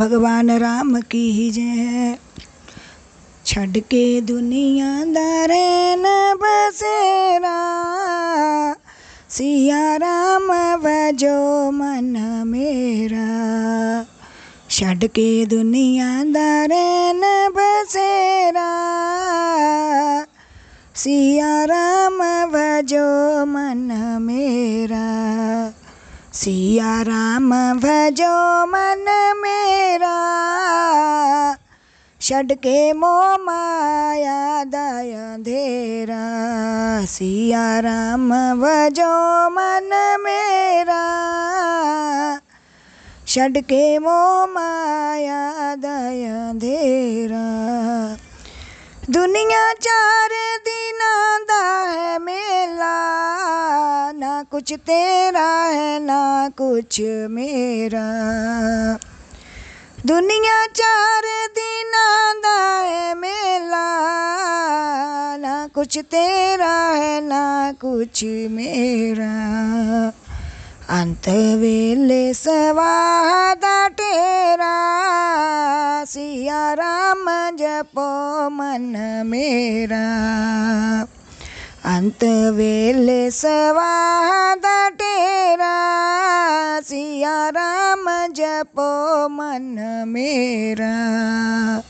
ਭਗਵਾਨ ਰਾਮ ਕੀ ਜੈ ਛੱਡ ਕੇ ਦੁਨੀਆ ਦਾ ਰਹਿਣ ਬਸੇਰਾ ਸਿਆ ਰਾਮ ਵਜੋ ਮਨ ਮੇਰਾ ਛੱਡ ਕੇ ਦੁਨੀਆ ਦਾ ਰਹਿਣ ਬਸੇਰਾ ਸਿਆ ਰਾਮ ਵਜੋ ਮਨ ਮੇਰਾ ਸਿਆ ਰਾਮ ਭਜੋ ਮਨ षडके मो माया दय धेरा। सिया राम वजो मन मेरा। षडके मो माया दय धेरा। दुनिया चार दिना दा है मेला। ना कुछ तेरा है, ना कुछ मेरा। दुनिया चार दिन मेला, ना कुछ तेरा है, ना कुछ मेरा। अंत वेले सवादा तेरा सिया राम जपो मन मेरा। अंत वेले सवादा तेरा सिया राम ਦਾ ਟੇਰਾ ਸਿਆ ਰਾਮ ਜਪੋ ਮਨ ਮੇਰਾ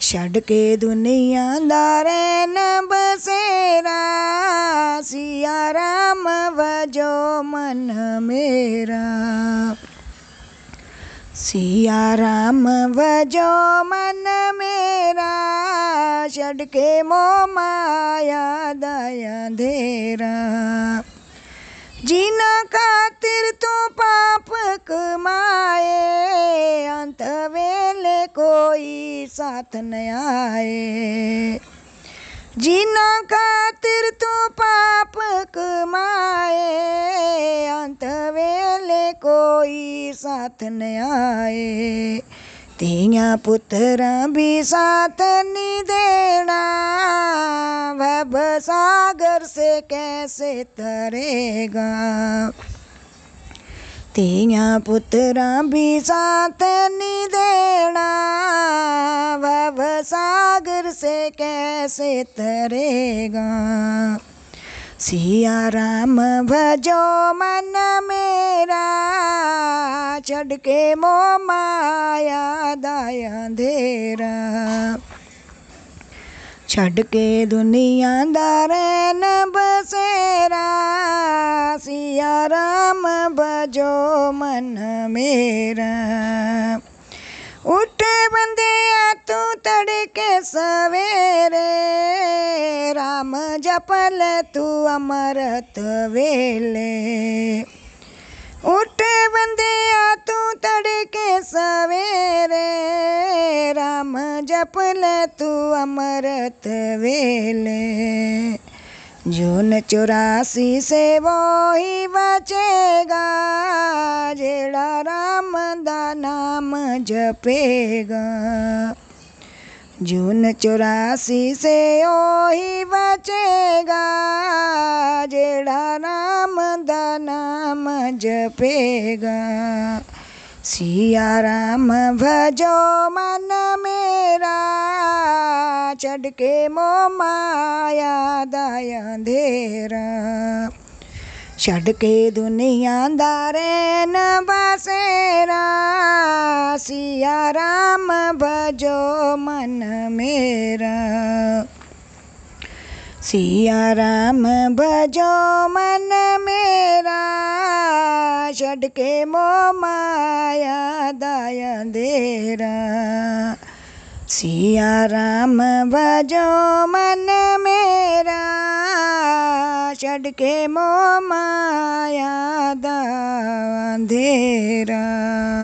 ਛੱਡ ਕੇ ਦੁਨੀਆ ਦਾ ਰਹਿਣ ਬਸੇਰਾ ਸਿਆ ਰਾਮ ਵਜੋ ਮਨ ਮੇਰਾ ਸਿਆ ਰਾਮ ਵਜੋ ਮਨ ਮੇਰਾ ਛੱਡ ਕੇ ਮੋਹ ਮਾਇਆ ਦਾ ਅੰਧੇਰਾ ਜਿਨਾ ਖਾਤਰ ਤੂੰ ਪਾਪ साथ नया आए। जीना खातिर तू पाप कमाए, अंत वेले कोई साथ नया आए। तिया पुत्र भी साथ नहीं देना वब सागर से कैसे तरेगा? तिया पुत्र भी साथ नहीं देना ਸਾਗਰ ਸੇ ਕੈਸੇ ਤਰੇਗਾ ਸਿਆ ਰਾਮ ਭਜੋ ਮਨ ਮੇਰਾ ਛੱਡ ਕੇ ਮੋਹ ਮਾਇਆ ਦਾ ਅੰਧੇਰਾ ਛੱਡ ਕੇ ਦੁਨੀਆ ਦਾ ਰਹਿਣ ਬਸੇਰਾ ਸਿਆ ਰਾਮ ਭਜੋ ਮਨ ਮੇਰਾ उठे बंदे आ तू तड़के सवेरे, राम जपल तू अमरत वेले। उठे बंदे आ तू तड़के सवेरे, राम जपल तू अमरत वेले। जून चौरासी से वो ही बचेगा, जेड़ा राम दा नाम जपेगा। जून चौरासी से ओ ही बचेगा, जेड़ा राम दा नाम जपेगा। सिया राम भजो मन में ਛੱਡ ਕੇ ਮੋਹ ਮਾਇਆ ਦਾ ਅੰਧੇਰਾ ਛੱਡ ਕੇ ਦੁਨੀਆ ਦਾ ਰਹਿਣ ਬਸੇਰਾ ਸਿਆ ਰਾਮ ਭਜੋ ਮਨ ਮੇਰਾ ਸਿਆ ਰਾਮ ਭਜੋ ਮਨ ਮੇਰਾ ਛੱਡ ਕੇ ਮੋਹ ਮਾਇਆ ਦਾ ਅੰਧੇਰਾ सिया राम भजो मन मेरा चढ़ के मो माया अंधेरा।